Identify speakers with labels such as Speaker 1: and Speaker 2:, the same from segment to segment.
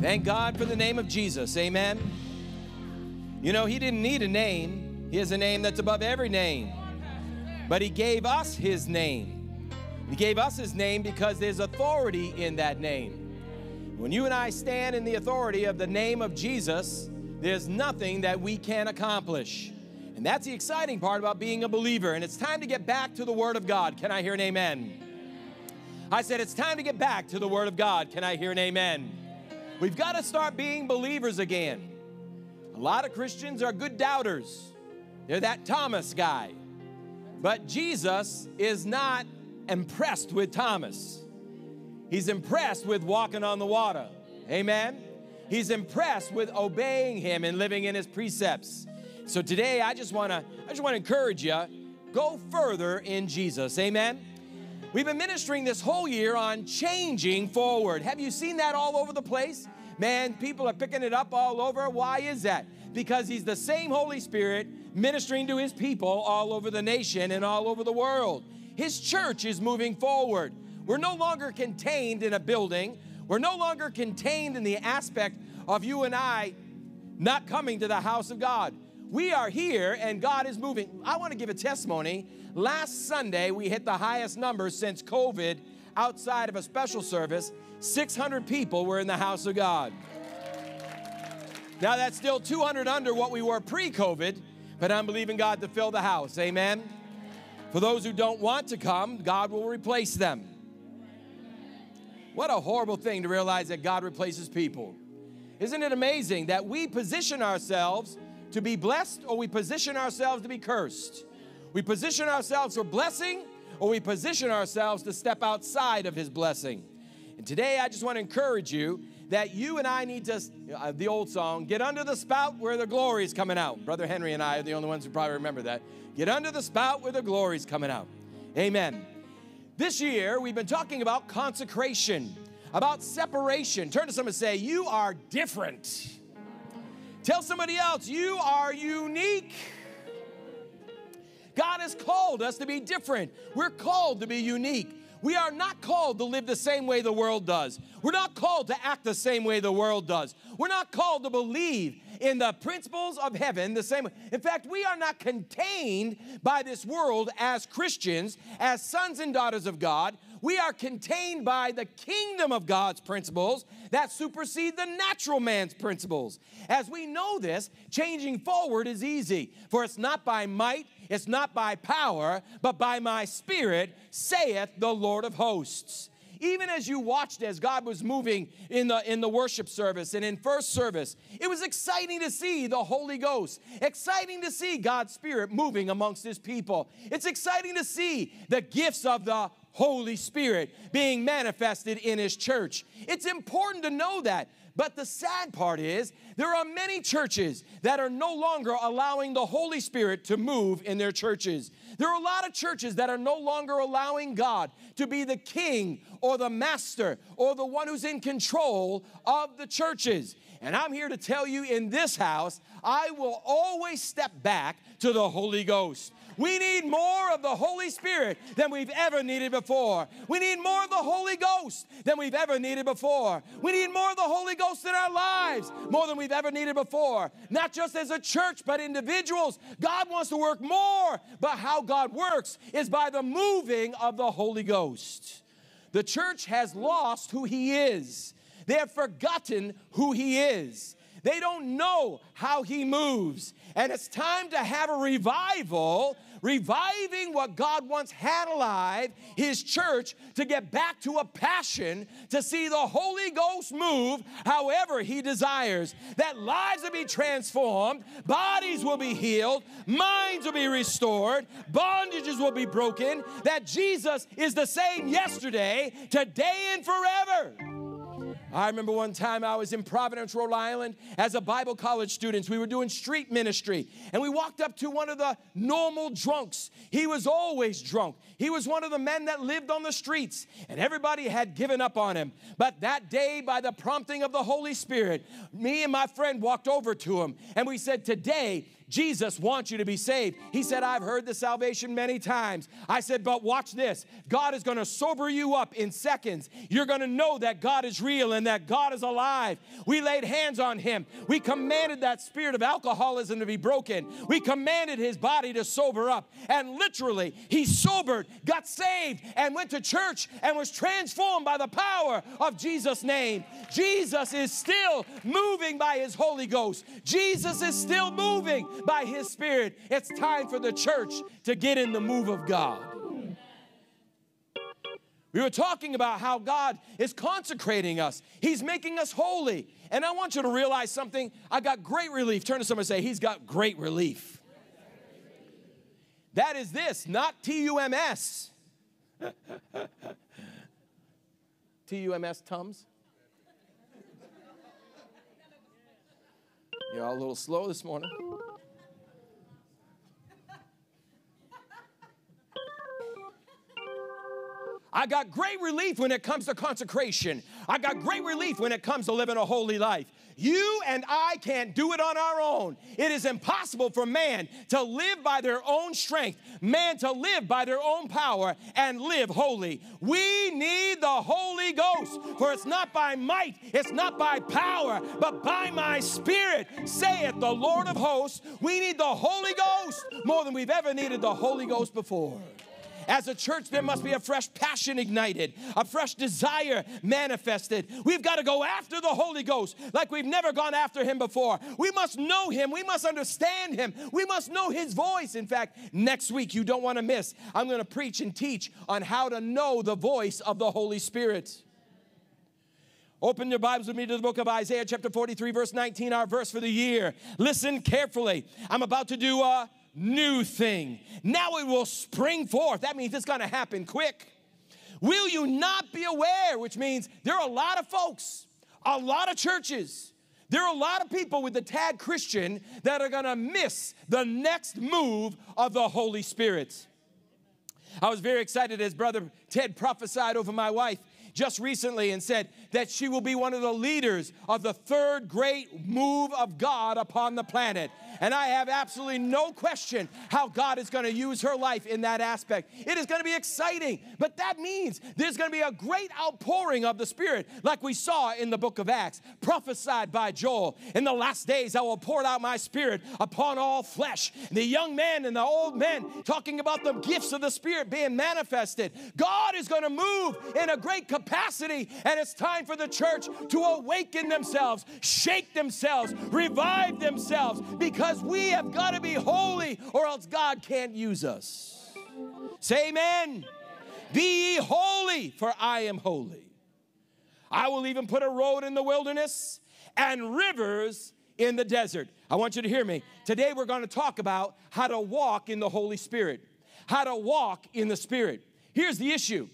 Speaker 1: Thank God for the name of Jesus. Amen. You know, he didn't need a name, he has a name that's above every name. But he gave us his name. He gave us his name because there's authority in that name. When you and I stand in the authority of the name of Jesus, there's nothing that we can accomplish. And that's the exciting part about being a believer. And it's time to get back to the Word of God. Can I hear an amen? I said, it's time to get back to the Word of God. Can I hear an amen? We've got to start being believers again. A lot of Christians are good doubters, they're that Thomas guy. But Jesus is not impressed with Thomas. He's impressed with walking on the water. Amen. He's impressed with obeying him and living in his precepts. So today I just want to I just want to encourage you go further in Jesus. Amen. We've been ministering this whole year on changing forward. Have you seen that all over the place? Man, people are picking it up all over. Why is that? Because he's the same Holy Spirit ministering to his people all over the nation and all over the world. His church is moving forward. We're no longer contained in a building. We're no longer contained in the aspect of you and I not coming to the house of God. We are here and God is moving. I want to give a testimony. Last Sunday, we hit the highest number since COVID outside of a special service. 600 people were in the house of God. Now, that's still 200 under what we were pre COVID, but I'm believing God to fill the house. Amen. For those who don't want to come, God will replace them. What a horrible thing to realize that God replaces people. Isn't it amazing that we position ourselves to be blessed or we position ourselves to be cursed. We position ourselves for blessing or we position ourselves to step outside of his blessing. And today I just want to encourage you that you and I need to, uh, the old song, get under the spout where the glory is coming out. Brother Henry and I are the only ones who probably remember that. Get under the spout where the glory is coming out. Amen. This year we've been talking about consecration, about separation. Turn to someone and say, You are different. Tell somebody else, you are unique. God has called us to be different. We're called to be unique. We are not called to live the same way the world does. We're not called to act the same way the world does. We're not called to believe in the principles of heaven the same way. In fact, we are not contained by this world as Christians, as sons and daughters of God. We are contained by the kingdom of God's principles that supersede the natural man's principles. As we know this, changing forward is easy, for it's not by might, it's not by power, but by my spirit, saith the Lord of hosts even as you watched as God was moving in the, in the worship service and in first service, it was exciting to see the Holy Ghost, exciting to see God's Spirit moving amongst His people. It's exciting to see the gifts of the Holy Spirit being manifested in His church. It's important to know that. But the sad part is, there are many churches that are no longer allowing the Holy Spirit to move in their churches. There are a lot of churches that are no longer allowing God to be the king or the master or the one who's in control of the churches. And I'm here to tell you in this house, I will always step back to the Holy Ghost. We need more of the Holy Spirit than we've ever needed before. We need more of the Holy Ghost than we've ever needed before. We need more of the Holy Ghost in our lives more than we've ever needed before. Not just as a church, but individuals. God wants to work more, but how God works is by the moving of the Holy Ghost. The church has lost who He is. They have forgotten who He is. They don't know how He moves. And it's time to have a revival reviving what God once had alive, His church, to get back to a passion to see the Holy Ghost move however He desires. That lives will be transformed, bodies will be healed, minds will be restored, bondages will be broken, that Jesus is the same yesterday, today, and forever. I remember one time I was in Providence, Rhode Island as a Bible college student. We were doing street ministry and we walked up to one of the normal drunks. He was always drunk. He was one of the men that lived on the streets and everybody had given up on him. But that day, by the prompting of the Holy Spirit, me and my friend walked over to him and we said, Today, Jesus wants you to be saved. He said, I've heard the salvation many times. I said, but watch this. God is going to sober you up in seconds. You're going to know that God is real and that God is alive. We laid hands on him. We commanded that spirit of alcoholism to be broken. We commanded his body to sober up. And literally, he sobered, got saved, and went to church and was transformed by the power of Jesus' name. Jesus is still moving by his Holy Ghost. Jesus is still moving by his Spirit. It's time for the church to get in the move of God. We were talking about how God is consecrating us. He's making us holy. And I want you to realize something. I got great relief. Turn to someone and say, He's got great relief. That is this, not T U M S. T U M S Tums? You're all a little slow this morning. I got great relief when it comes to consecration. I got great relief when it comes to living a holy life. You and I can't do it on our own. It is impossible for man to live by their own strength, man to live by their own power and live holy. We need the Holy Ghost, for it's not by might, it's not by power, but by my spirit, saith the Lord of hosts. We need the Holy Ghost more than we've ever needed the Holy Ghost before. As a church, there must be a fresh passion ignited, a fresh desire manifested. We've got to go after the Holy Ghost like we've never gone after him before. We must know him. We must understand him. We must know his voice. In fact, next week, you don't want to miss, I'm going to preach and teach on how to know the voice of the Holy Spirit. Open your Bibles with me to the book of Isaiah, chapter 43, verse 19, our verse for the year. Listen carefully. I'm about to do a new thing. Now it will spring forth. That means it's going to happen quick. Will you not be aware? Which means there are a lot of folks, a lot of churches, there are a lot of people with the tag Christian that are going to miss the next move of the Holy Spirit. I was very excited as Brother Ted prophesied over my wife just recently and said that she will be one of the leaders of the third great move of God upon the planet. And I have absolutely no question how God is going to use her life in that aspect. It is going to be exciting, but that means there's going to be a great outpouring of the Spirit, like we saw in the book of Acts, prophesied by Joel. In the last days, I will pour out my Spirit upon all flesh. The young men and the old men talking about the gifts of the Spirit being manifested. God is going to move in a great capacity, and it's time for the church to awaken themselves, shake themselves, revive themselves, because we have got to be holy, or else God can't use us. Say amen. Be ye holy, for I am holy. I will even put a road in the wilderness and rivers in the desert. I want you to hear me. Today we're going to talk about how to walk in the Holy Spirit, how to walk in the Spirit. Here's the issue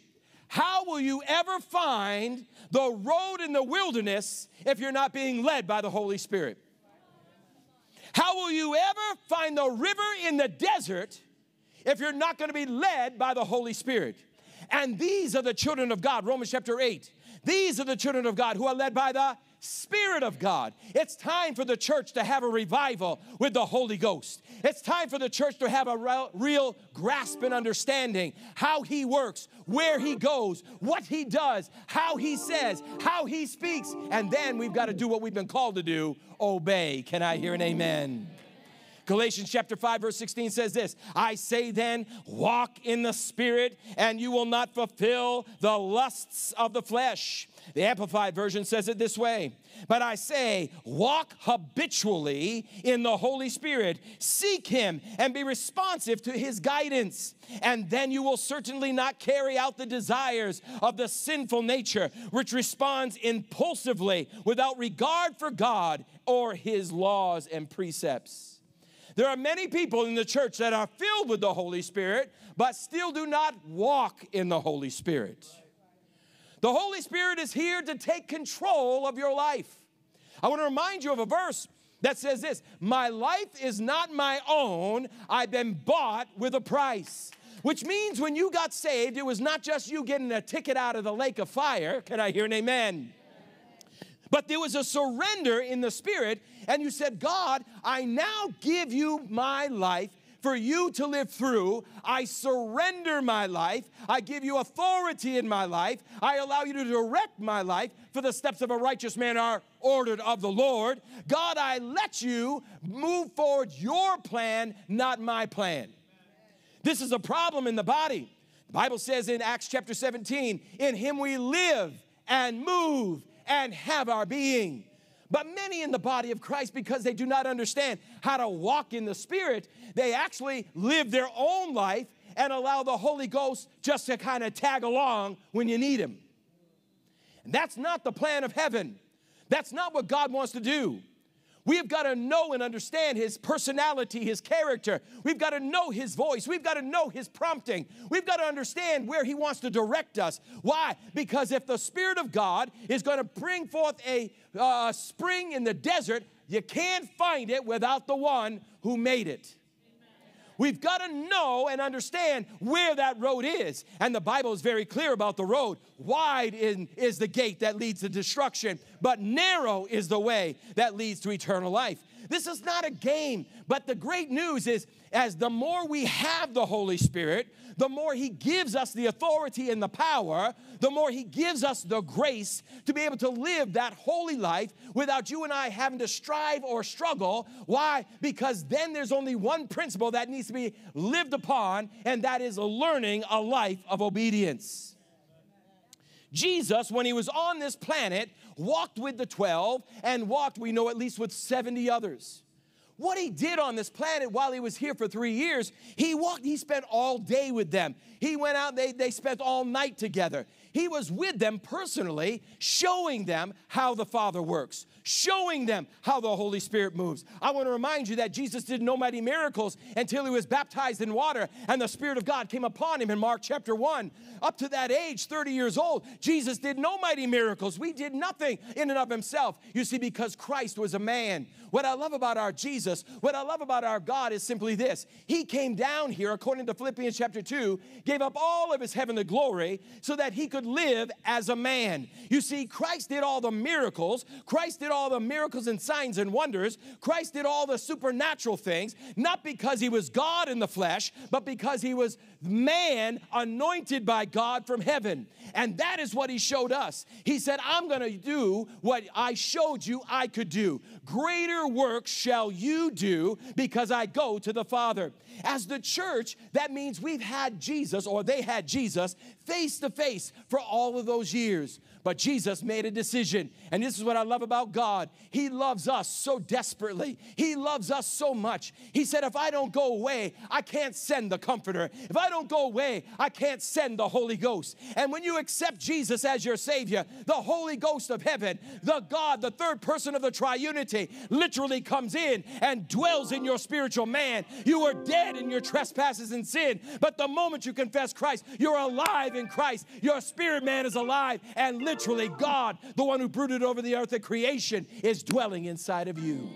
Speaker 1: how will you ever find the road in the wilderness if you're not being led by the Holy Spirit? How will you ever find the river in the desert if you're not going to be led by the Holy Spirit? And these are the children of God, Romans chapter 8. These are the children of God who are led by the Spirit of God. It's time for the church to have a revival with the Holy Ghost. It's time for the church to have a real grasp and understanding how He works, where He goes, what He does, how He says, how He speaks. And then we've got to do what we've been called to do obey. Can I hear an amen? Galatians chapter 5 verse 16 says this, I say then, walk in the spirit and you will not fulfill the lusts of the flesh. The Amplified Version says it this way But I say, walk habitually in the Holy Spirit, seek Him, and be responsive to His guidance. And then you will certainly not carry out the desires of the sinful nature, which responds impulsively without regard for God or His laws and precepts. There are many people in the church that are filled with the Holy Spirit, but still do not walk in the Holy Spirit. The Holy Spirit is here to take control of your life. I want to remind you of a verse that says this My life is not my own, I've been bought with a price. Which means when you got saved, it was not just you getting a ticket out of the lake of fire. Can I hear an amen? But there was a surrender in the spirit, and you said, God, I now give you my life for you to live through. I surrender my life. I give you authority in my life. I allow you to direct my life, for the steps of a righteous man are ordered of the Lord. God, I let you move forward your plan, not my plan. This is a problem in the body. The Bible says in Acts chapter 17, in him we live and move and have our being. But many in the body of Christ, because they do not understand how to walk in the Spirit, they actually live their own life and allow the Holy Ghost just to kind of tag along when you need Him. And that's not the plan of heaven. That's not what God wants to do. We've got to know and understand his personality, his character. We've got to know his voice. We've got to know his prompting. We've got to understand where he wants to direct us. Why? Because if the Spirit of God is going to bring forth a uh, spring in the desert, you can't find it without the one who made it. We've got to know and understand where that road is. And the Bible is very clear about the road. Wide is the gate that leads to destruction, but narrow is the way that leads to eternal life. This is not a game, but the great news is as the more we have the Holy Spirit, the more He gives us the authority and the power, the more He gives us the grace to be able to live that holy life without you and I having to strive or struggle. Why? Because then there's only one principle that needs to be lived upon, and that is learning a life of obedience. Jesus, when he was on this planet, walked with the 12 and walked, we know, at least with 70 others what he did on this planet while he was here for three years, he walked, he spent all day with them. He went out, they, they spent all night together. He was with them personally, showing them how the Father works, showing them how the Holy Spirit moves. I want to remind you that Jesus did no mighty miracles until he was baptized in water and the Spirit of God came upon him in Mark chapter 1. Up to that age, 30 years old, Jesus did no mighty miracles. We did nothing in and of himself. You see, because Christ was a man. What I love about our Jesus, what I love about our God is simply this He came down here, according to Philippians chapter 2, gave up all of his heavenly glory so that he could live as a man. You see, Christ did all the miracles, Christ did all the miracles and signs and wonders, Christ did all the supernatural things, not because he was God in the flesh, but because he was man anointed by God from heaven. And that is what he showed us. He said, I'm going to do what I showed you I could do. Greater works shall you do because I go to the Father. As the church, that means we've had Jesus, or they had Jesus, face to face for all of those years. But Jesus made a decision. And this is what I love about God. He loves us so desperately. He loves us so much. He said, If I don't go away, I can't send the Comforter. If I don't go away, I can't send the Holy Ghost. And when you accept Jesus as your Savior, the Holy Ghost of heaven, the God, the third person of the triunity, literally comes in and dwells in your spiritual man. You were dead in your trespasses and sin, but the moment you confess Christ, you're alive in Christ. Your spirit man is alive and lives literally God, the one who brooded over the earth at creation, is dwelling inside of you.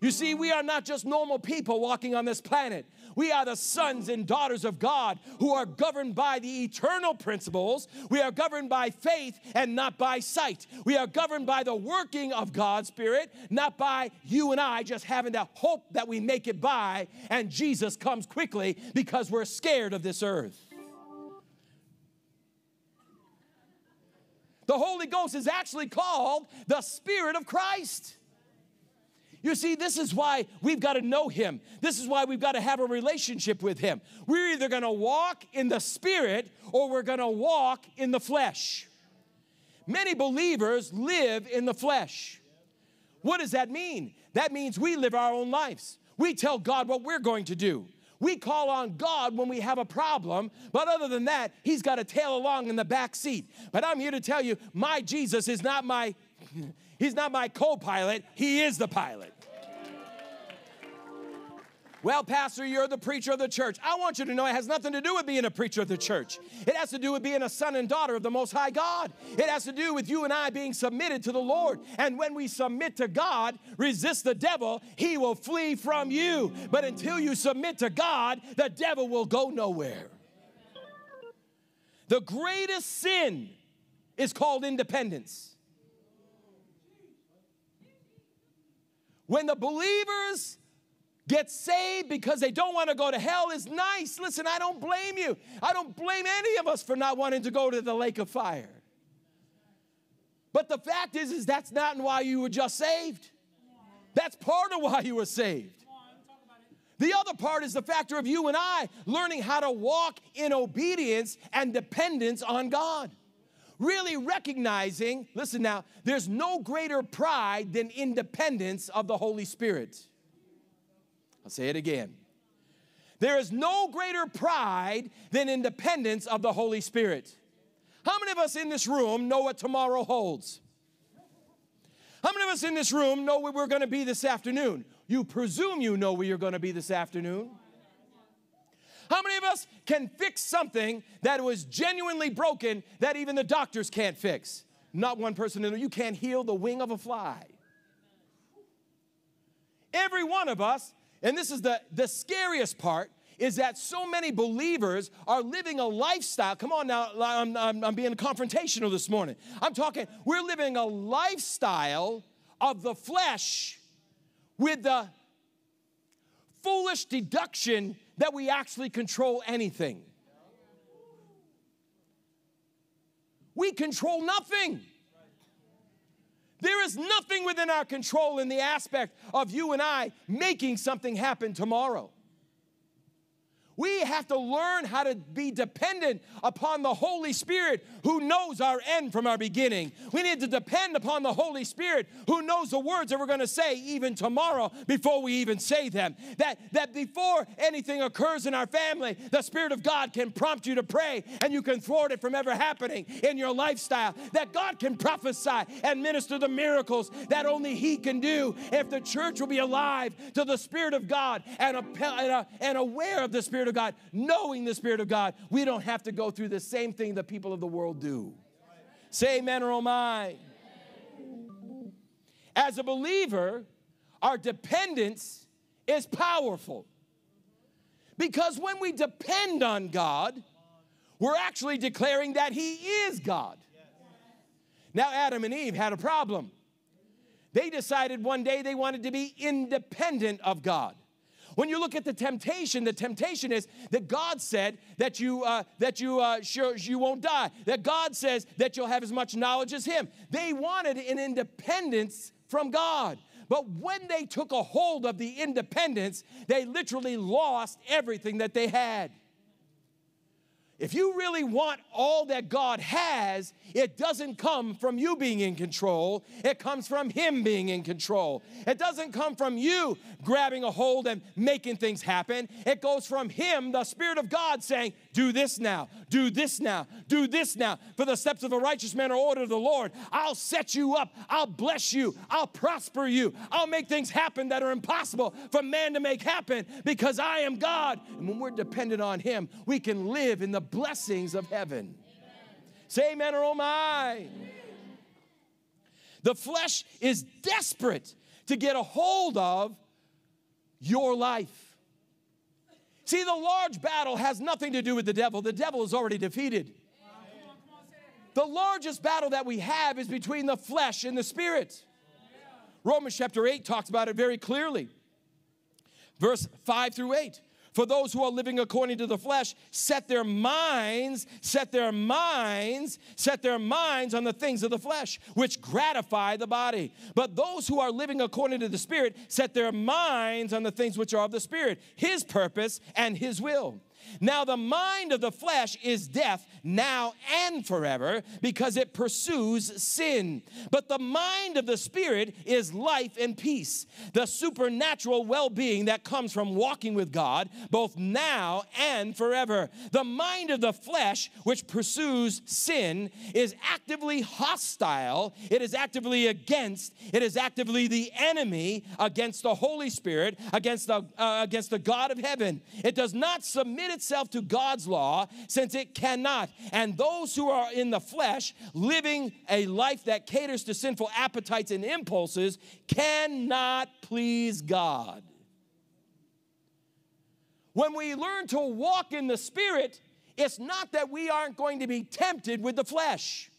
Speaker 1: You see, we are not just normal people walking on this planet. We are the sons and daughters of God who are governed by the eternal principles. We are governed by faith and not by sight. We are governed by the working of God's Spirit, not by you and I just having to hope that we make it by and Jesus comes quickly because we're scared of this earth. The Holy Ghost is actually called the Spirit of Christ. You see, this is why we've got to know Him. This is why we've got to have a relationship with Him. We're either going to walk in the Spirit or we're going to walk in the flesh. Many believers live in the flesh. What does that mean? That means we live our own lives. We tell God what we're going to do. We call on God when we have a problem, but other than that, He's got to tail along in the back seat. But I'm here to tell you, my Jesus is not my, He's not my co pilot, He is the pilot. Well, Pastor, you're the preacher of the church. I want you to know it has nothing to do with being a preacher of the church. It has to do with being a son and daughter of the Most High God. It has to do with you and I being submitted to the Lord. And when we submit to God, resist the devil, he will flee from you. But until you submit to God, the devil will go nowhere. The greatest sin is called independence. when the believers get saved because they don't want to go to hell is nice. Listen, I don't blame you. I don't blame any of us for not wanting to go to the lake of fire. But the fact is, is that's not why you were just saved. That's part of why you were saved. The other part is the factor of you and I learning how to walk in obedience and dependence on God. Really recognizing, listen now, there's no greater pride than independence of the Holy Spirit. I'll say it again. There is no greater pride than independence of the Holy Spirit. How many of us in this room know what tomorrow holds? How many of us in this room know where we're going to be this afternoon? You presume you know where you're going to be this afternoon. How many of us can fix something that was genuinely broken that even the doctors can't fix? Not one person in there. You can't heal the wing of a fly. Every one of us, and this is the, the scariest part, is that so many believers are living a lifestyle. Come on now, I'm, I'm, I'm being confrontational this morning. I'm talking, we're living a lifestyle of the flesh with the foolish deduction that we actually control anything. We control nothing. There is nothing within our control in the aspect of you and I making something happen tomorrow. We have to learn how to be dependent upon the Holy Spirit who knows our end from our beginning. We need to depend upon the Holy Spirit who knows the words that we're going to say even tomorrow before we even say them. That, that before anything occurs in our family, the Spirit of God can prompt you to pray and you can thwart it from ever happening in your lifestyle. That God can prophesy and minister the miracles that only He can do if the church will be alive to the Spirit of God and, and, and aware of the Spirit Spirit of God, knowing the Spirit of God, we don't have to go through the same thing the people of the world do. Say amen or oh my. As a believer, our dependence is powerful. Because when we depend on God, we're actually declaring that He is God. Now, Adam and Eve had a problem. They decided one day they wanted to be independent of God. When you look at the temptation, the temptation is that God said that you uh, that you uh, sure you won't die. That God says that you'll have as much knowledge as Him. They wanted an independence from God. But when they took a hold of the independence, they literally lost everything that they had. If you really want all that God has, it doesn't come from you being in control. It comes from Him being in control. It doesn't come from you grabbing a hold and making things happen. It goes from Him, the Spirit of God, saying, Do this now, do this now, do this now. For the steps of a righteous man are ordered of the Lord. I'll set you up, I'll bless you, I'll prosper you, I'll make things happen that are impossible for man to make happen because I am God. And when we're dependent on Him, we can live in the blessings of heaven. Say amen or oh my. The flesh is desperate to get a hold of your life. See, the large battle has nothing to do with the devil. The devil is already defeated. The largest battle that we have is between the flesh and the spirit. Romans chapter 8 talks about it very clearly. Verse 5 through 8. For those who are living according to the flesh, set their minds, set their minds, set their minds on the things of the flesh, which gratify the body. But those who are living according to the Spirit, set their minds on the things which are of the Spirit, His purpose and His will. Now, the mind of the flesh is death now and forever because it pursues sin. But the mind of the spirit is life and peace, the supernatural well being that comes from walking with God both now and forever. The mind of the flesh, which pursues sin, is actively hostile, it is actively against, it is actively the enemy against the Holy Spirit, against the, uh, against the God of heaven. It does not submit itself to God's law since it cannot. And those who are in the flesh, living a life that caters to sinful appetites and impulses, cannot please God. When we learn to walk in the Spirit, it's not that we aren't going to be tempted with the flesh.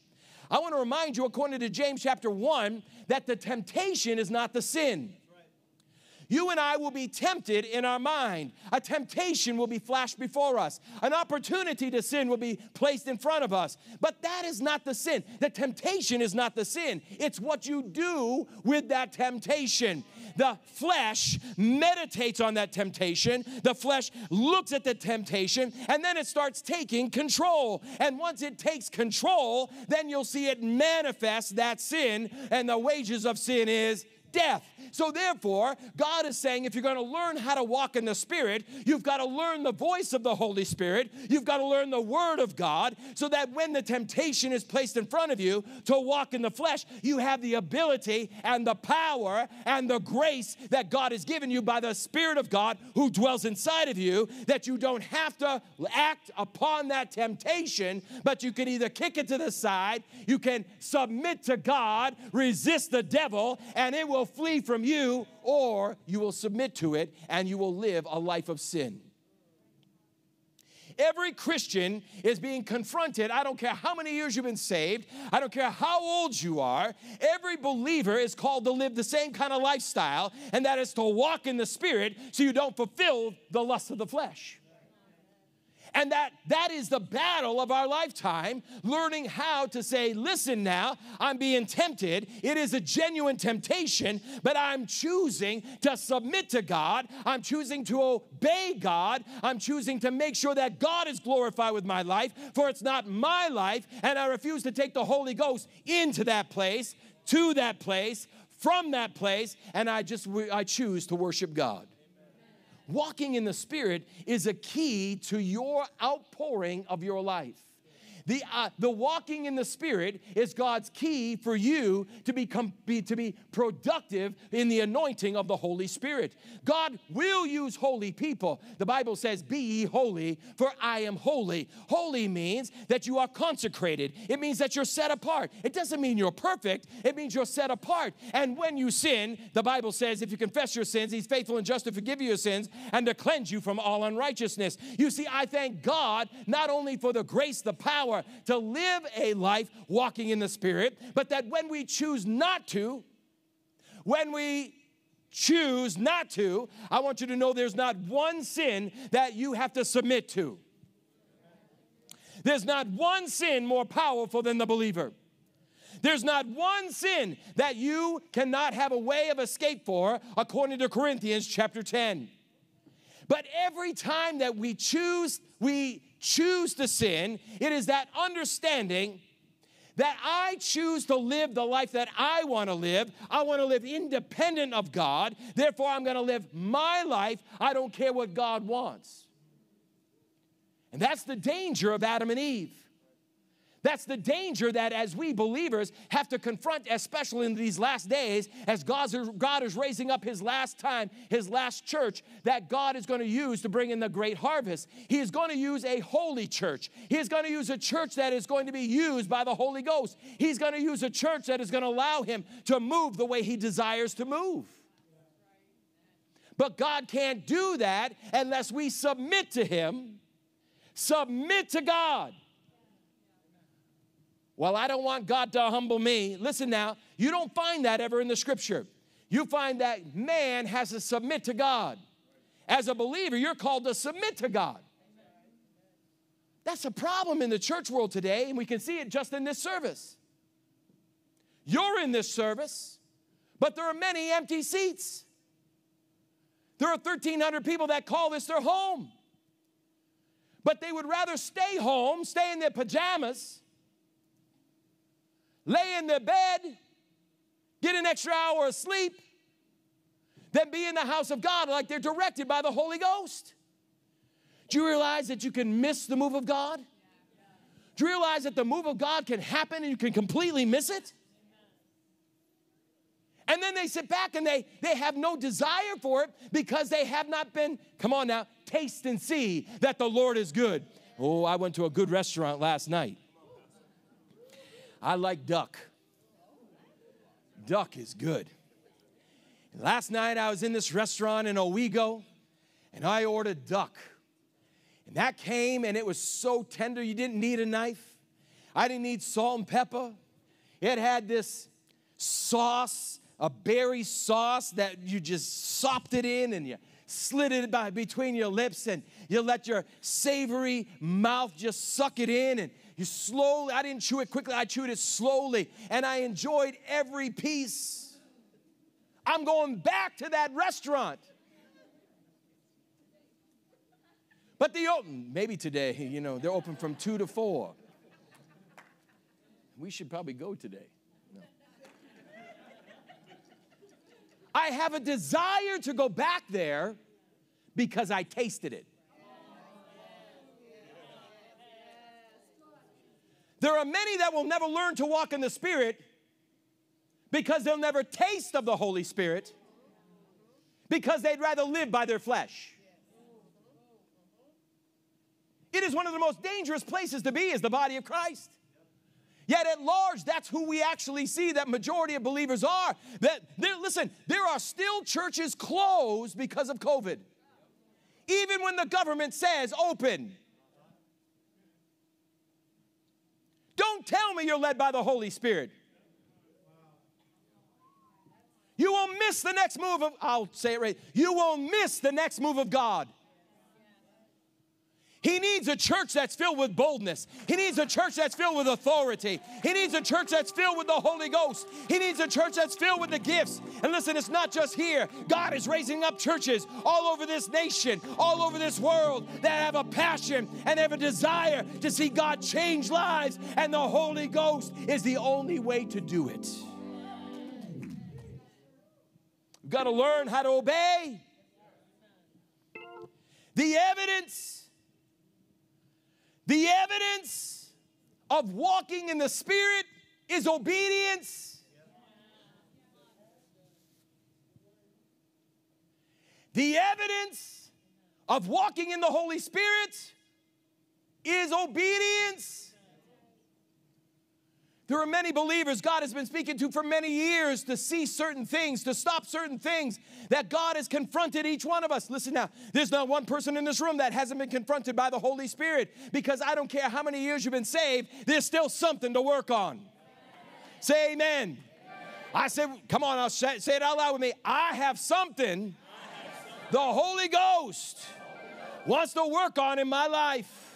Speaker 1: I want to remind you, according to James chapter 1, that the temptation is not the sin. You and I will be tempted in our mind. A temptation will be flashed before us. An opportunity to sin will be placed in front of us. But that is not the sin. The temptation is not the sin, it's what you do with that temptation. The flesh meditates on that temptation, the flesh looks at the temptation, and then it starts taking control. And once it takes control, then you'll see it manifest that sin, and the wages of sin is death. So, therefore, God is saying if you're going to learn how to walk in the Spirit, you've got to learn the voice of the Holy Spirit. You've got to learn the Word of God so that when the temptation is placed in front of you to walk in the flesh, you have the ability and the power and the grace that God has given you by the Spirit of God who dwells inside of you, that you don't have to act upon that temptation, but you can either kick it to the side, you can submit to God, resist the devil, and it will flee from you, or you will submit to it and you will live a life of sin. Every Christian is being confronted. I don't care how many years you've been saved, I don't care how old you are. Every believer is called to live the same kind of lifestyle, and that is to walk in the Spirit so you don't fulfill the lust of the flesh. And that, that is the battle of our lifetime, learning how to say, listen now, I'm being tempted. It is a genuine temptation, but I'm choosing to submit to God. I'm choosing to obey God. I'm choosing to make sure that God is glorified with my life, for it's not my life. And I refuse to take the Holy Ghost into that place, to that place, from that place, and I just I choose to worship God walking in the Spirit is a key to your outpouring of your life. The, uh, the walking in the Spirit is God's key for you to become, be, to be productive in the anointing of the Holy Spirit. God will use holy people. The Bible says, Be ye holy, for I am holy. Holy means that you are consecrated, it means that you're set apart. It doesn't mean you're perfect, it means you're set apart. And when you sin, the Bible says, If you confess your sins, He's faithful and just to forgive you your sins and to cleanse you from all unrighteousness. You see, I thank God not only for the grace, the power, to live a life walking in the Spirit, but that when we choose not to, when we choose not to, I want you to know there's not one sin that you have to submit to. There's not one sin more powerful than the believer. There's not one sin that you cannot have a way of escape for, according to Corinthians chapter 10. But every time that we choose, we choose to sin, it is that understanding that I choose to live the life that I want to live. I want to live independent of God. Therefore, I'm going to live my life. I don't care what God wants. And that's the danger of Adam and Eve. That's the danger that as we believers have to confront, especially in these last days, as God is raising up His last time, His last church, that God is going to use to bring in the great harvest. He is going to use a holy church. He is going to use a church that is going to be used by the Holy Ghost. He's going to use a church that is going to allow Him to move the way He desires to move. But God can't do that unless we submit to Him, submit to God. Well, I don't want God to humble me. Listen now, you don't find that ever in the scripture. You find that man has to submit to God. As a believer, you're called to submit to God. That's a problem in the church world today, and we can see it just in this service. You're in this service, but there are many empty seats. There are 1,300 people that call this their home, but they would rather stay home, stay in their pajamas, lay in their bed, get an extra hour of sleep, than be in the house of God like they're directed by the Holy Ghost. Do you realize that you can miss the move of God? Do you realize that the move of God can happen and you can completely miss it? And then they sit back and they, they have no desire for it because they have not been, come on now, taste and see that the Lord is good. Oh, I went to a good restaurant last night. I like duck. Duck is good. Last night I was in this restaurant in Owego and I ordered duck. And that came and it was so tender you didn't need a knife. I didn't need salt and pepper. It had this sauce a berry sauce that you just sopped it in and you slid it by between your lips and you let your savory mouth just suck it in and you slowly, I didn't chew it quickly, I chewed it slowly and I enjoyed every piece. I'm going back to that restaurant. But the open, maybe today, you know, they're open from two to four. We should probably go today. No. I have a desire to go back there because I tasted it. There are many that will never learn to walk in the Spirit because they'll never taste of the Holy Spirit because they'd rather live by their flesh. It is one of the most dangerous places to be is the body of Christ. Yet at large, that's who we actually see that majority of believers are. That listen, there are still churches closed because of COVID. Even when the government says open. Don't tell me you're led by the Holy Spirit. You will miss the next move of, I'll say it right, you will miss the next move of God. He needs a church that's filled with boldness. He needs a church that's filled with authority. He needs a church that's filled with the Holy Ghost. He needs a church that's filled with the gifts. And listen, it's not just here. God is raising up churches all over this nation, all over this world that have a passion and have a desire to see God change lives. And the Holy Ghost is the only way to do it. We've got to learn how to obey. The evidence the evidence of walking in the Spirit is obedience. The evidence of walking in the Holy Spirit is obedience. There are many believers God has been speaking to for many years to see certain things, to stop certain things that God has confronted each one of us. Listen now, there's not one person in this room that hasn't been confronted by the Holy Spirit because I don't care how many years you've been saved, there's still something to work on. Say amen. I said, come on, I'll say, it out loud with me. I have something the Holy Ghost wants to work on in my life.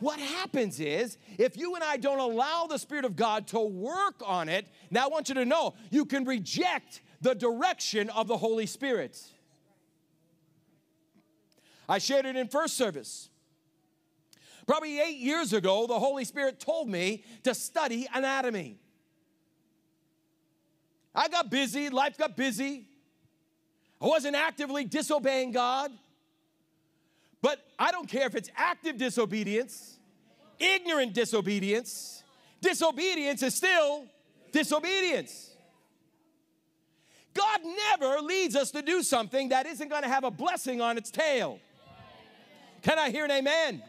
Speaker 1: What happens is, if you and I don't allow the Spirit of God to work on it, now I want you to know you can reject the direction of the Holy Spirit. I shared it in first service. Probably eight years ago, the Holy Spirit told me to study anatomy. I got busy, life got busy. I wasn't actively disobeying God. But I don't care if it's active disobedience, ignorant disobedience. Disobedience is still disobedience. God never leads us to do something that isn't going to have a blessing on its tail. Can I hear an amen?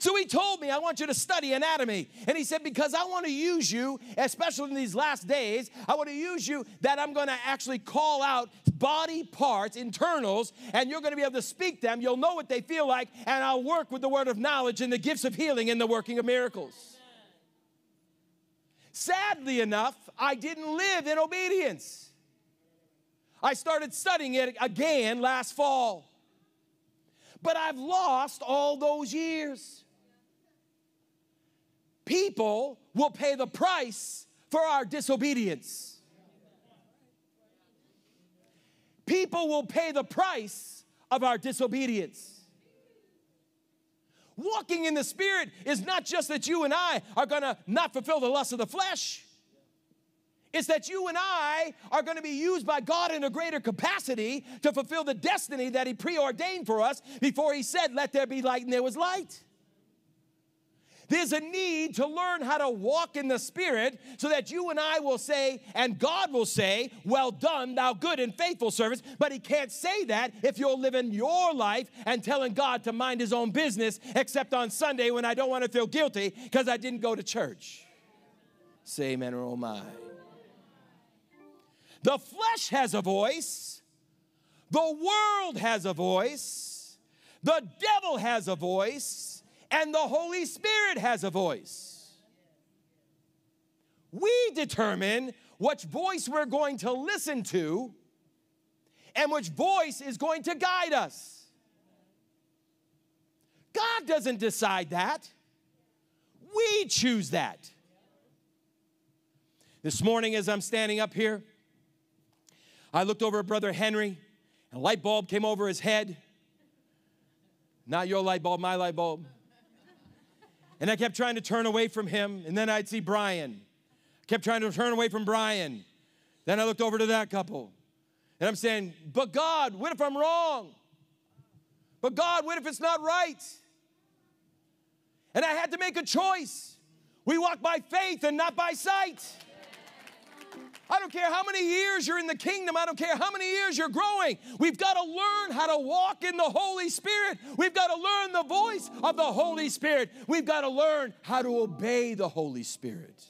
Speaker 1: So he told me, I want you to study anatomy. And he said, Because I want to use you, especially in these last days, I want to use you that I'm going to actually call out body parts, internals, and you're going to be able to speak them. You'll know what they feel like, and I'll work with the word of knowledge and the gifts of healing and the working of miracles. Sadly enough, I didn't live in obedience. I started studying it again last fall. But I've lost all those years people will pay the price for our disobedience. People will pay the price of our disobedience. Walking in the Spirit is not just that you and I are gonna not fulfill the lust of the flesh. It's that you and I are going to be used by God in a greater capacity to fulfill the destiny that He preordained for us before He said, Let there be light, and there was light. There's a need to learn how to walk in the Spirit so that you and I will say, and God will say, Well done, thou good and faithful servant. But He can't say that if you're living your life and telling God to mind His own business, except on Sunday when I don't want to feel guilty because I didn't go to church. Say amen or oh my. The flesh has a voice, the world has a voice, the devil has a voice and the Holy Spirit has a voice. We determine which voice we're going to listen to and which voice is going to guide us. God doesn't decide that. We choose that. This morning, as I'm standing up here, I looked over at Brother Henry, and a light bulb came over his head. Not your light bulb, my light bulb. And I kept trying to turn away from him, and then I'd see Brian. I kept trying to turn away from Brian. Then I looked over to that couple. And I'm saying, but God, what if I'm wrong? But God, what if it's not right? And I had to make a choice. We walk by faith and not by sight. I don't care how many years you're in the kingdom. I don't care how many years you're growing. We've got to learn how to walk in the Holy Spirit. We've got to learn the voice of the Holy Spirit. We've got to learn how to obey the Holy Spirit.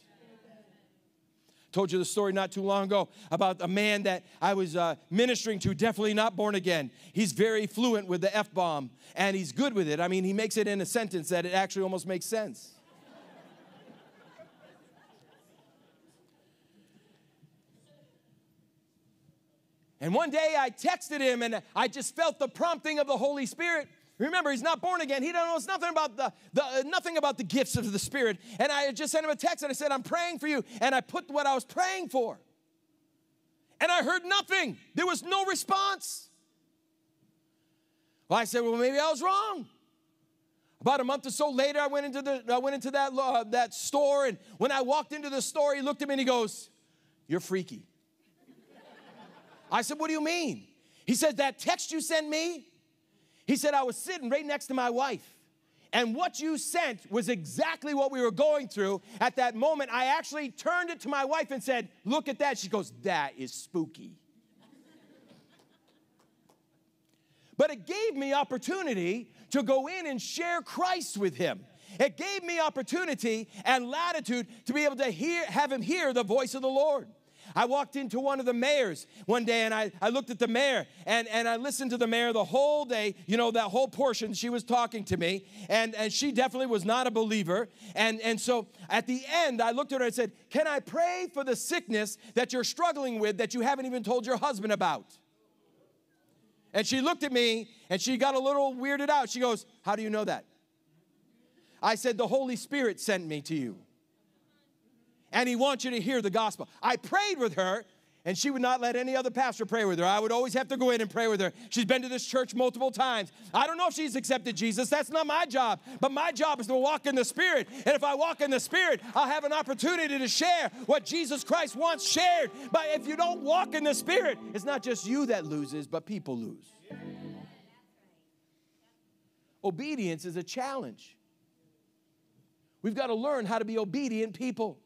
Speaker 1: Told you the story not too long ago about a man that I was uh, ministering to, definitely not born again. He's very fluent with the F bomb and he's good with it. I mean, he makes it in a sentence that it actually almost makes sense. And one day I texted him and I just felt the prompting of the Holy Spirit. Remember, he's not born again. He knows nothing about the, the uh, nothing about the gifts of the Spirit. And I just sent him a text and I said, I'm praying for you. And I put what I was praying for. And I heard nothing. There was no response. Well, I said, well, maybe I was wrong. About a month or so later, I went into, the, I went into that, uh, that store, and when I walked into the store, he looked at me and he goes, You're freaky. I said, What do you mean? He said, That text you sent me? He said, I was sitting right next to my wife. And what you sent was exactly what we were going through at that moment. I actually turned it to my wife and said, Look at that. She goes, That is spooky. but it gave me opportunity to go in and share Christ with him. It gave me opportunity and latitude to be able to hear, have him hear the voice of the Lord. I walked into one of the mayors one day and I, I looked at the mayor and, and I listened to the mayor the whole day, you know, that whole portion. She was talking to me and, and she definitely was not a believer. And, and so at the end, I looked at her and said, Can I pray for the sickness that you're struggling with that you haven't even told your husband about? And she looked at me and she got a little weirded out. She goes, How do you know that? I said, The Holy Spirit sent me to you and he wants you to hear the gospel. I prayed with her, and she would not let any other pastor pray with her. I would always have to go in and pray with her. She's been to this church multiple times. I don't know if she's accepted Jesus. That's not my job. But my job is to walk in the Spirit. And if I walk in the Spirit, I'll have an opportunity to share what Jesus Christ wants shared. But if you don't walk in the Spirit, it's not just you that loses, but people lose. Obedience is a challenge. We've got to learn how to be obedient people.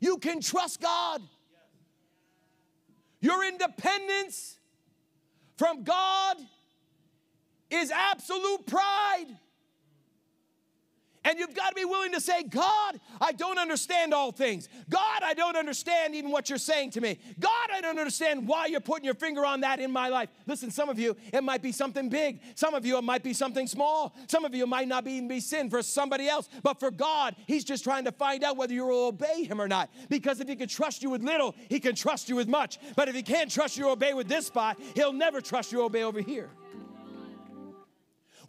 Speaker 1: You can trust God. Your independence from God is absolute pride. And you've got to be willing to say, God, I don't understand all things. God, I don't understand even what you're saying to me. God, I don't understand why you're putting your finger on that in my life. Listen, some of you, it might be something big. Some of you, it might be something small. Some of you, might not even be sin for somebody else. But for God, He's just trying to find out whether you will obey Him or not. Because if He can trust you with little, He can trust you with much. But if He can't trust you to obey with this spot, He'll never trust you to obey over here.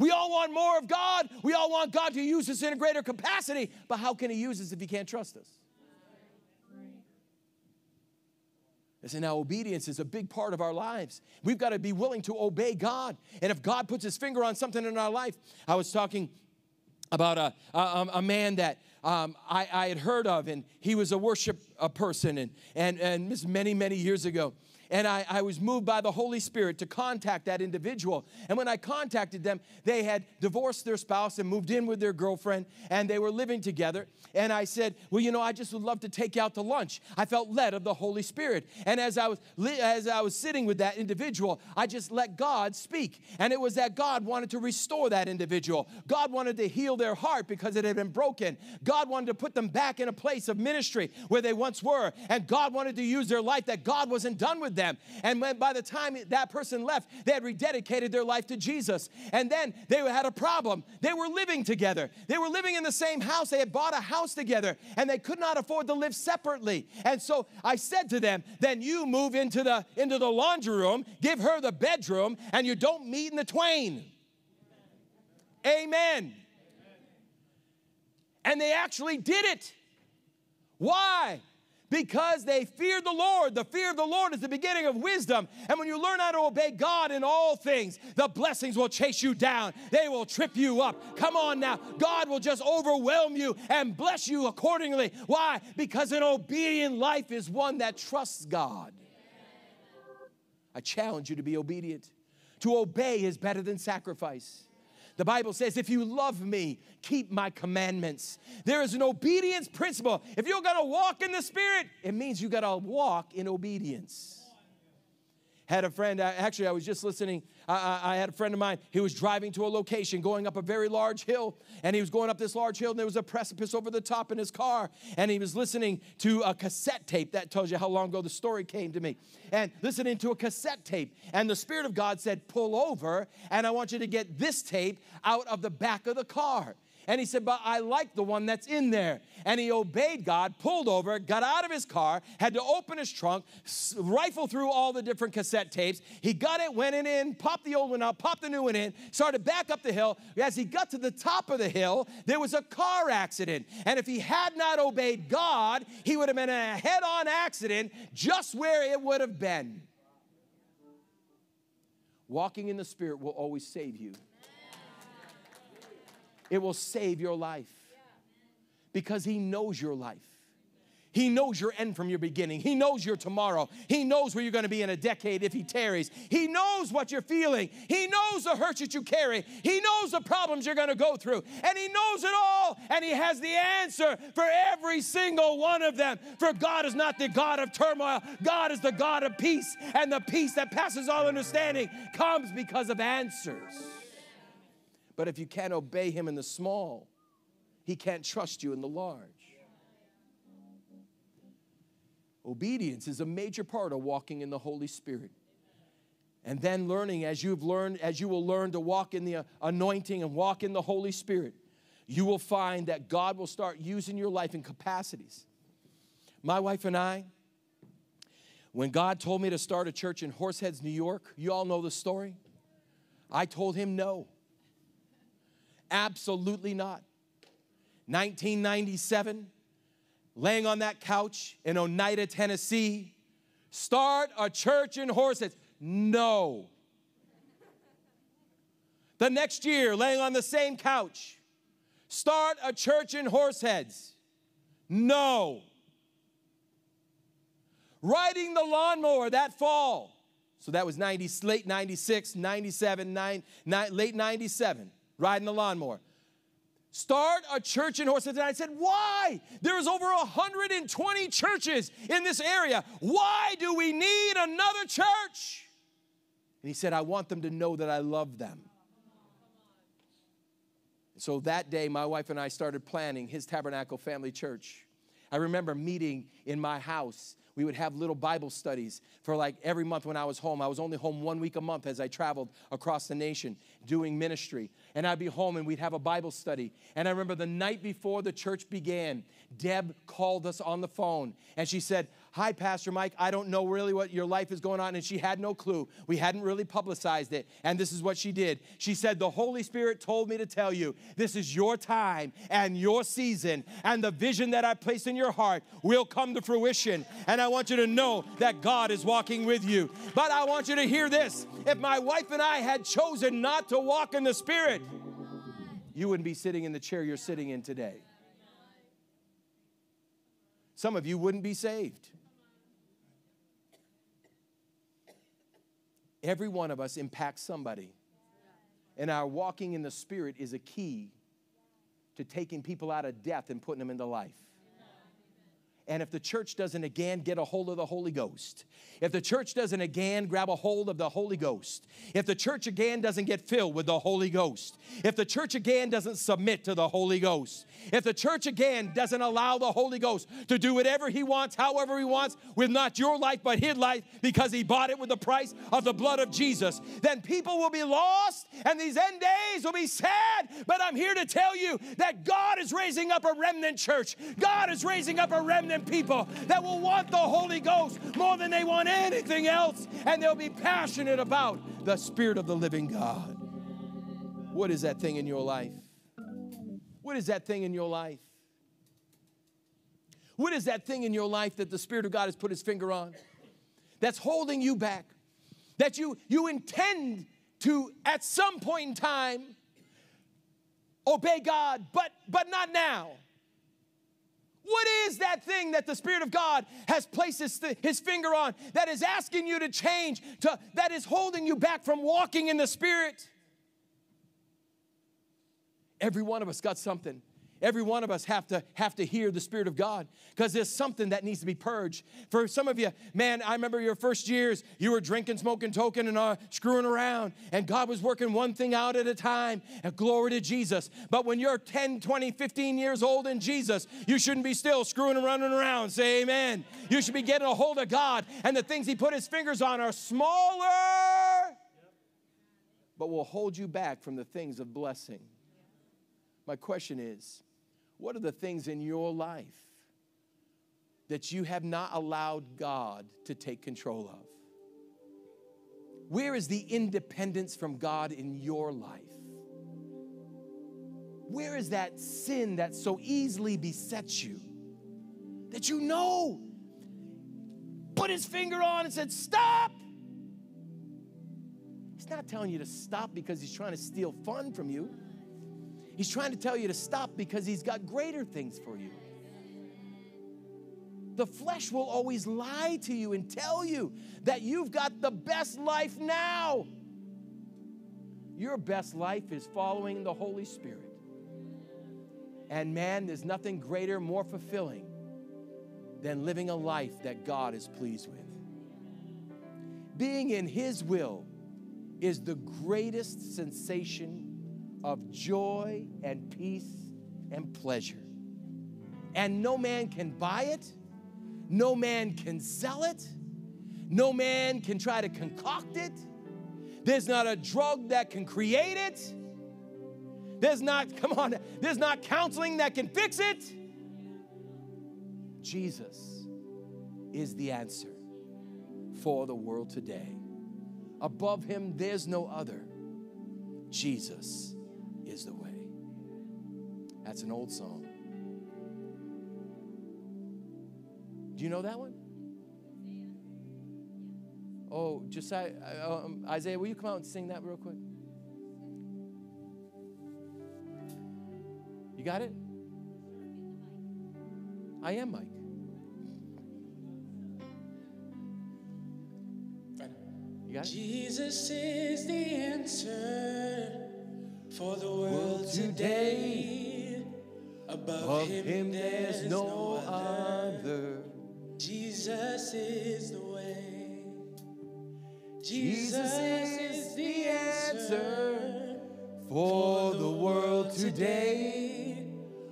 Speaker 1: We all want more of God. We all want God to use us in a greater capacity. But how can He use us if He can't trust us? Listen, now obedience is a big part of our lives. We've got to be willing to obey God. And if God puts his finger on something in our life, I was talking about a, a, a man that um, I, I, had heard of, and he was a worship person, and, and, and this many, many years ago and I, I was moved by the Holy Spirit to contact that individual. And when I contacted them, they had divorced their spouse and moved in with their girlfriend, and they were living together. And I said, Well, you know, I just would love to take you out to lunch. I felt led of the Holy Spirit. And as I was as I was sitting with that individual, I just let God speak. And it was that God wanted to restore that individual. God wanted to heal their heart because it had been broken. God God wanted to put them back in a place of ministry where they once were. And God wanted to use their life that God wasn't done with them. And when, by the time that person left, they had rededicated their life to Jesus. And then they had a problem. They were living together. They were living in the same house. They had bought a house together and they could not afford to live separately. And so I said to them, then you move into the into the laundry room, give her the bedroom, and you don't meet in the twain. Amen. And they actually did it. Why? Because they feared the Lord. The fear of the Lord is the beginning of wisdom. And when you learn how to obey God in all things, the blessings will chase you down. They will trip you up. Come on now. God will just overwhelm you and bless you accordingly. Why? Because an obedient life is one that trusts God. I challenge you to be obedient. To obey is better than sacrifice. The Bible says, if you love me, keep my commandments. There is an obedience principle. If you're gonna walk in the Spirit, it means you gotta walk in obedience. Had a friend, actually, I was just listening. I, I, had a friend of mine, he was driving to a location, going up a very large hill, and he was going up this large hill, and there was a precipice over the top in his car, and he was listening to a cassette tape. That tells you how long ago the story came to me. And listening to a cassette tape, and the Spirit of God said, Pull over, and I want you to get this tape out of the back of the car. And he said, But I like the one that's in there. And he obeyed God, pulled over, got out of his car, had to open his trunk, rifle through all the different cassette tapes. He got it, went in, in, popped the old one out, popped the new one in, started back up the hill. As he got to the top of the hill, there was a car accident. And if he had not obeyed God, he would have been in a head on accident just where it would have been. Walking in the Spirit will always save you it will save your life because He knows your life. He knows your end from your beginning. He knows your tomorrow. He knows where you're going to be in a decade if He tarries. He knows what you're feeling. He knows the hurts that you carry. He knows the problems you're going to go through. And He knows it all. And He has the answer for every single one of them. For God is not the God of turmoil, God is the God of peace. And the peace that passes all understanding comes because of answers. But if you can't obey him in the small, he can't trust you in the large. Obedience is a major part of walking in the Holy Spirit. And then learning as you've learned, as you will learn to walk in the uh, anointing and walk in the Holy Spirit, you will find that God will start using your life in capacities. My wife and I, when God told me to start a church in Horseheads, New York, you all know the story. I told him no. Absolutely not. 1997, laying on that couch in Oneida, Tennessee, start a church in Horseheads. No. The next year, laying on the same couch, start a church in Horseheads. No. Riding the lawnmower that fall. So that was 90, late 96, 97, nine, nine, late 97 riding the lawnmower. Start a church in Horseheads. And I said, why? There's over 120 churches in this area. Why do we need another church? And he said, I want them to know that I love them. So that day, my wife and I started planning his tabernacle family church. I remember meeting in my house we would have little Bible studies for like every month when I was home. I was only home one week a month as I traveled across the nation doing ministry. And I'd be home and we'd have a Bible study. And I remember the night before the church began, Deb called us on the phone and she said, Hi, Pastor Mike. I don't know really what your life is going on. And she had no clue. We hadn't really publicized it. And this is what she did. She said, The Holy Spirit told me to tell you this is your time and your season. And the vision that I placed in your heart will come to fruition. And I want you to know that God is walking with you. But I want you to hear this. If my wife and I had chosen not to walk in the Spirit, you wouldn't be sitting in the chair you're sitting in today. Some of you wouldn't be saved. Every one of us impacts somebody. And our walking in the Spirit is a key to taking people out of death and putting them into life. And if the church doesn't again get a hold of the Holy Ghost, if the church doesn't again grab a hold of the Holy Ghost, if the church again doesn't get filled with the Holy Ghost, if the church again doesn't submit to the Holy Ghost, if the church again doesn't allow the Holy Ghost to do whatever he wants, however he wants, with not your life but his life because he bought it with the price of the blood of Jesus, then people will be lost and these end days will be sad. But I'm here to tell you that God is raising up a remnant church. God is raising up a remnant people that will want the Holy Ghost more than they want anything else, and they'll be passionate about the Spirit of the living God. What is that thing in your life? What is that thing in your life? What is that thing in your life that the Spirit of God has put his finger on that's holding you back? That you, you intend to, at some point in time, obey God, but, but not now. What is that thing that the Spirit of God has placed his, his finger on that is asking you to change, to, that is holding you back from walking in the Spirit? Every one of us got something. Every one of us have to have to hear the Spirit of God because there's something that needs to be purged. For some of you, man, I remember your first years, you were drinking, smoking, token, and uh, screwing around, and God was working one thing out at a time. And glory to Jesus. But when you're 10, 20, 15 years old in Jesus, you shouldn't be still screwing and running around. Say amen. You should be getting a hold of God, and the things He put His fingers on are smaller, but will hold you back from the things of blessing. My question is, what are the things in your life that you have not allowed God to take control of? Where is the independence from God in your life? Where is that sin that so easily besets you? That you know put his finger on and said, Stop! He's not telling you to stop because he's trying to steal fun from you. He's trying to tell you to stop because he's got greater things for you. The flesh will always lie to you and tell you that you've got the best life now. Your best life is following the Holy Spirit. And man, there's nothing greater, more fulfilling than living a life that God is pleased with. Being in His will is the greatest sensation of joy and peace and pleasure. And no man can buy it, no man can sell it, no man can try to concoct it. There's not a drug that can create it. There's not, come on, there's not counseling that can fix it. Jesus is the answer for the world today. Above him, there's no other. Jesus is the way. That's an old song. Do you know that one? Oh, Josiah, uh, um, Isaiah, will you come out and sing that real quick? You got it? I am Mike. You got it?
Speaker 2: Jesus is the answer for the world today. Above him, him there's no other. Jesus is the way. Jesus is the answer
Speaker 1: for the world today.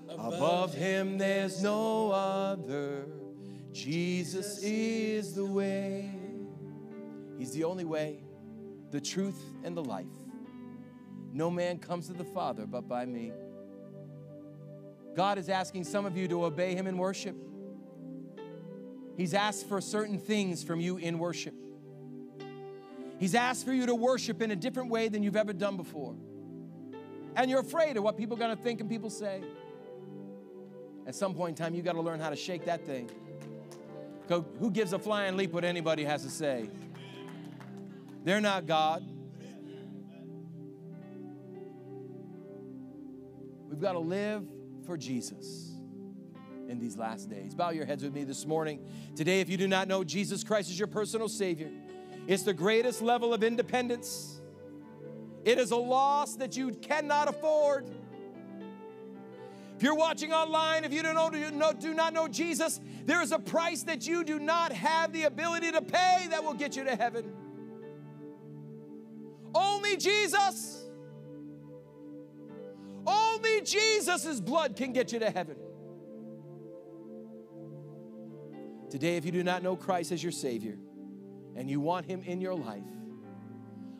Speaker 1: Above him there's no other. Jesus is the way. He's the only way, the truth, and the life. No man comes to the Father but by me. God is asking some of you to obey Him in worship. He's asked for certain things from you in worship. He's asked for you to worship in a different way than you've ever done before. And you're afraid of what people are going to think and people say. At some point in time, you got to learn how to shake that thing. Who gives a flying leap what anybody has to say? They're not God. We've got to live for Jesus in these last days. Bow your heads with me this morning. Today, if you do not know Jesus Christ as your personal Savior, it's the greatest level of independence. It is a loss that you cannot afford. If you're watching online, if you don't know, do not know Jesus There is a price that you do not have the ability to pay that will get you to heaven. Only Jesus, only Jesus' blood can get you to heaven. Today, if you do not know Christ as your Savior and you want Him in your life,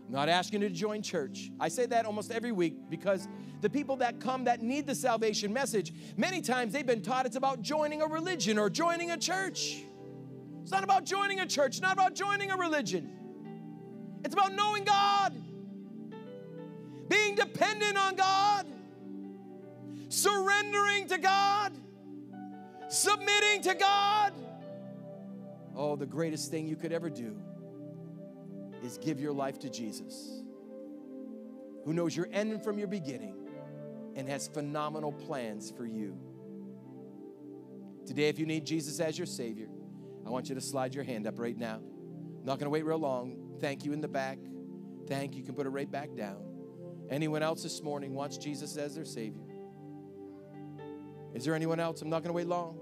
Speaker 1: I'm not asking you to join church. I say that almost every week because the people that come that need the salvation message, many times they've been taught it's about joining a religion or joining a church. It's not about joining a church, it's not about joining a religion. It's about knowing God, being dependent on God, surrendering to God, submitting to God. Oh, the greatest thing you could ever do is give your life to Jesus, who knows your end from your beginning and has phenomenal plans for you. Today, if you need Jesus as your Savior, I want you to slide your hand up right now. I'm not going to wait real long. Thank you in the back. Thank you. You can put it right back down. Anyone else this morning wants Jesus as their Savior? Is there anyone else? I'm not going to wait long.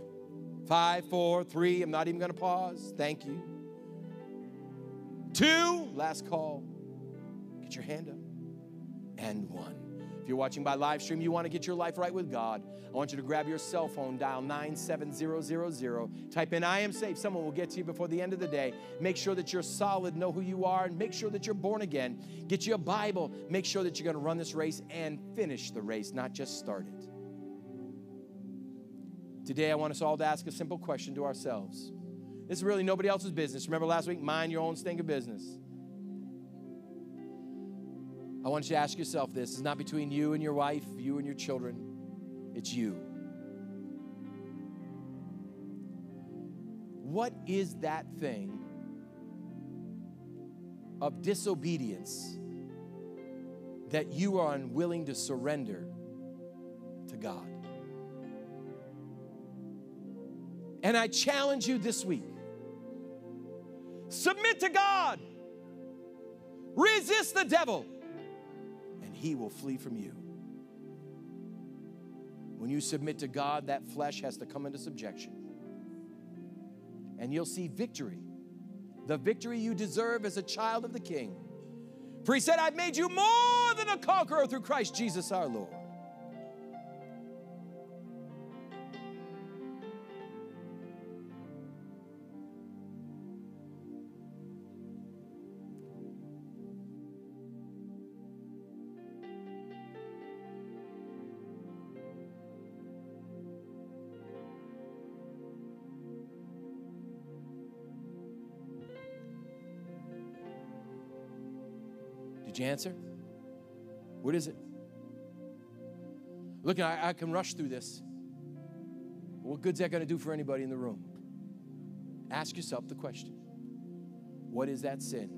Speaker 1: Five, four, three. I'm not even going to pause. Thank you. Two, last call. Get your hand up. And one. If you're watching by live stream, you want to get your life right with God, I want you to grab your cell phone, dial 97000, type in I am safe. Someone will get to you before the end of the day. Make sure that you're solid, know who you are, and make sure that you're born again. Get you a Bible. Make sure that you're going to run this race and finish the race, not just start it. Today, I want us all to ask a simple question to ourselves. This is really nobody else's business. Remember last week? Mind your own stink of business. I want you to ask yourself this. It's not between you and your wife, you and your children. It's you. What is that thing of disobedience that you are unwilling to surrender to God? And I challenge you this week submit to God, resist the devil, and he will flee from you. When you submit to God, that flesh has to come into subjection. And you'll see victory. The victory you deserve as a child of the King. For he said, I've made you more than a conqueror through Christ Jesus our Lord. Did you answer? What is it? Look, I, I can rush through this. What good's that going to do for anybody in the room? Ask yourself the question What is that sin?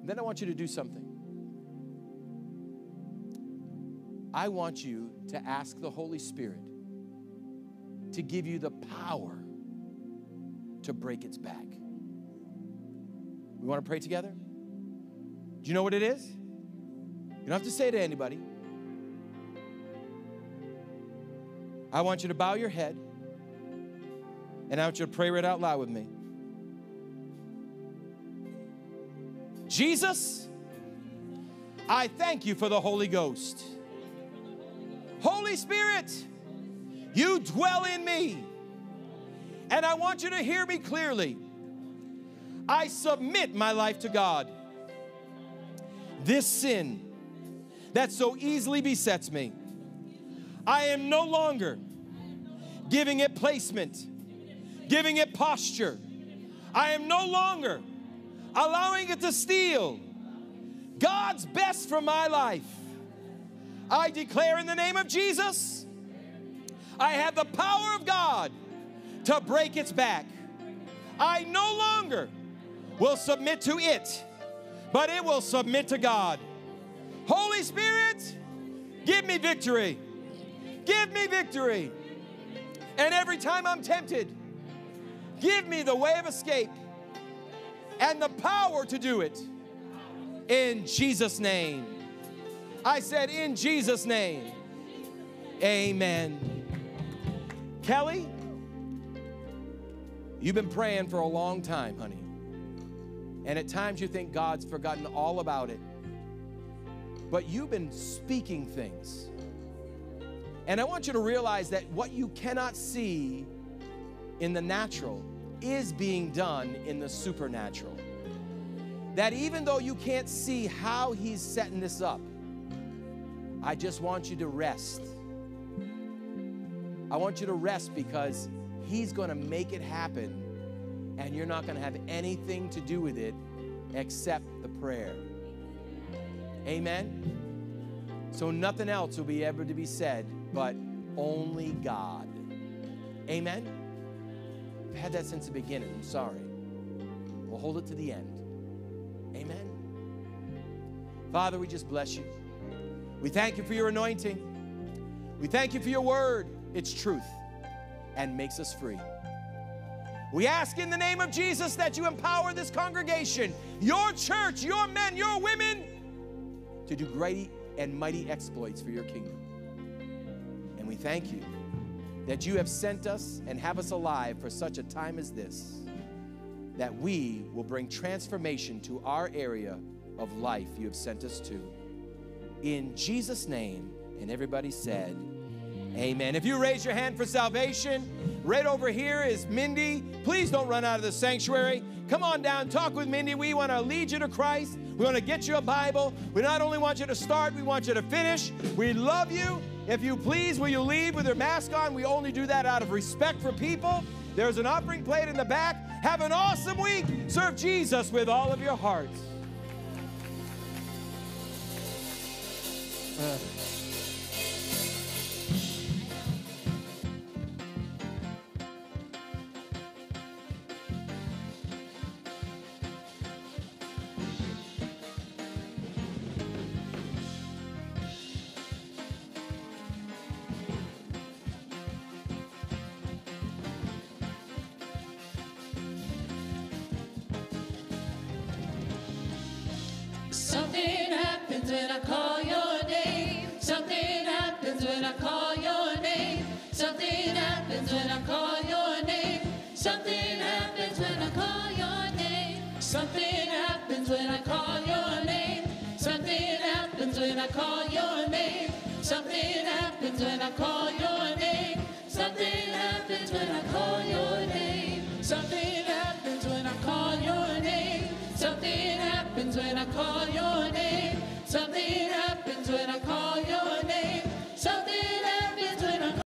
Speaker 1: And then I want you to do something. I want you to ask the Holy Spirit to give you the power to break its back. We want to pray together? Do you know what it is? You don't have to say to anybody. I want you to bow your head and I want you to pray right out loud with me. Jesus, I thank you for the Holy Ghost. Holy Spirit, you dwell in me. And I want you to hear me clearly. I submit my life to God. This sin that so easily besets me. I am no longer giving it placement, giving it posture. I am no longer allowing it to steal God's best from my life. I declare in the name of Jesus, I have the power of God to break its back. I no longer will submit to it, but it will submit to God. Holy Spirit, give me victory. Give me victory. And every time I'm tempted, give me the way of escape and the power to do it. In Jesus' name. I said, in Jesus' name. Amen. Kelly, You've been praying for a long time, honey. And at times you think God's forgotten all about it. But you've been speaking things. And I want you to realize that what you cannot see in the natural is being done in the supernatural. That even though you can't see how He's setting this up, I just want you to rest. I want you to rest because He's going to make it happen and you're not going to have anything to do with it except the prayer. Amen? So nothing else will be ever to be said but only God. Amen? I've had that since the beginning. I'm sorry. We'll hold it to the end. Amen? Father, we just bless you. We thank you for your anointing. We thank you for your word. It's truth and makes us free. We ask in the name of Jesus that you empower this congregation, your church, your men, your women, to do great and mighty exploits for your kingdom. And we thank you that you have sent us and have us alive for such a time as this, that we will bring transformation to our area of life you have sent us to. In Jesus' name, and everybody said, Amen. If you raise your hand for salvation, right over here is Mindy. Please don't run out of the sanctuary. Come on down, talk with Mindy. We want to lead you to Christ. We want to get you a Bible. We not only want you to start, we want you to finish. We love you. If you please, will you leave with your mask on? We only do that out of respect for people. There's an offering plate in the back. Have an awesome week. Serve Jesus with all of your hearts. Uh.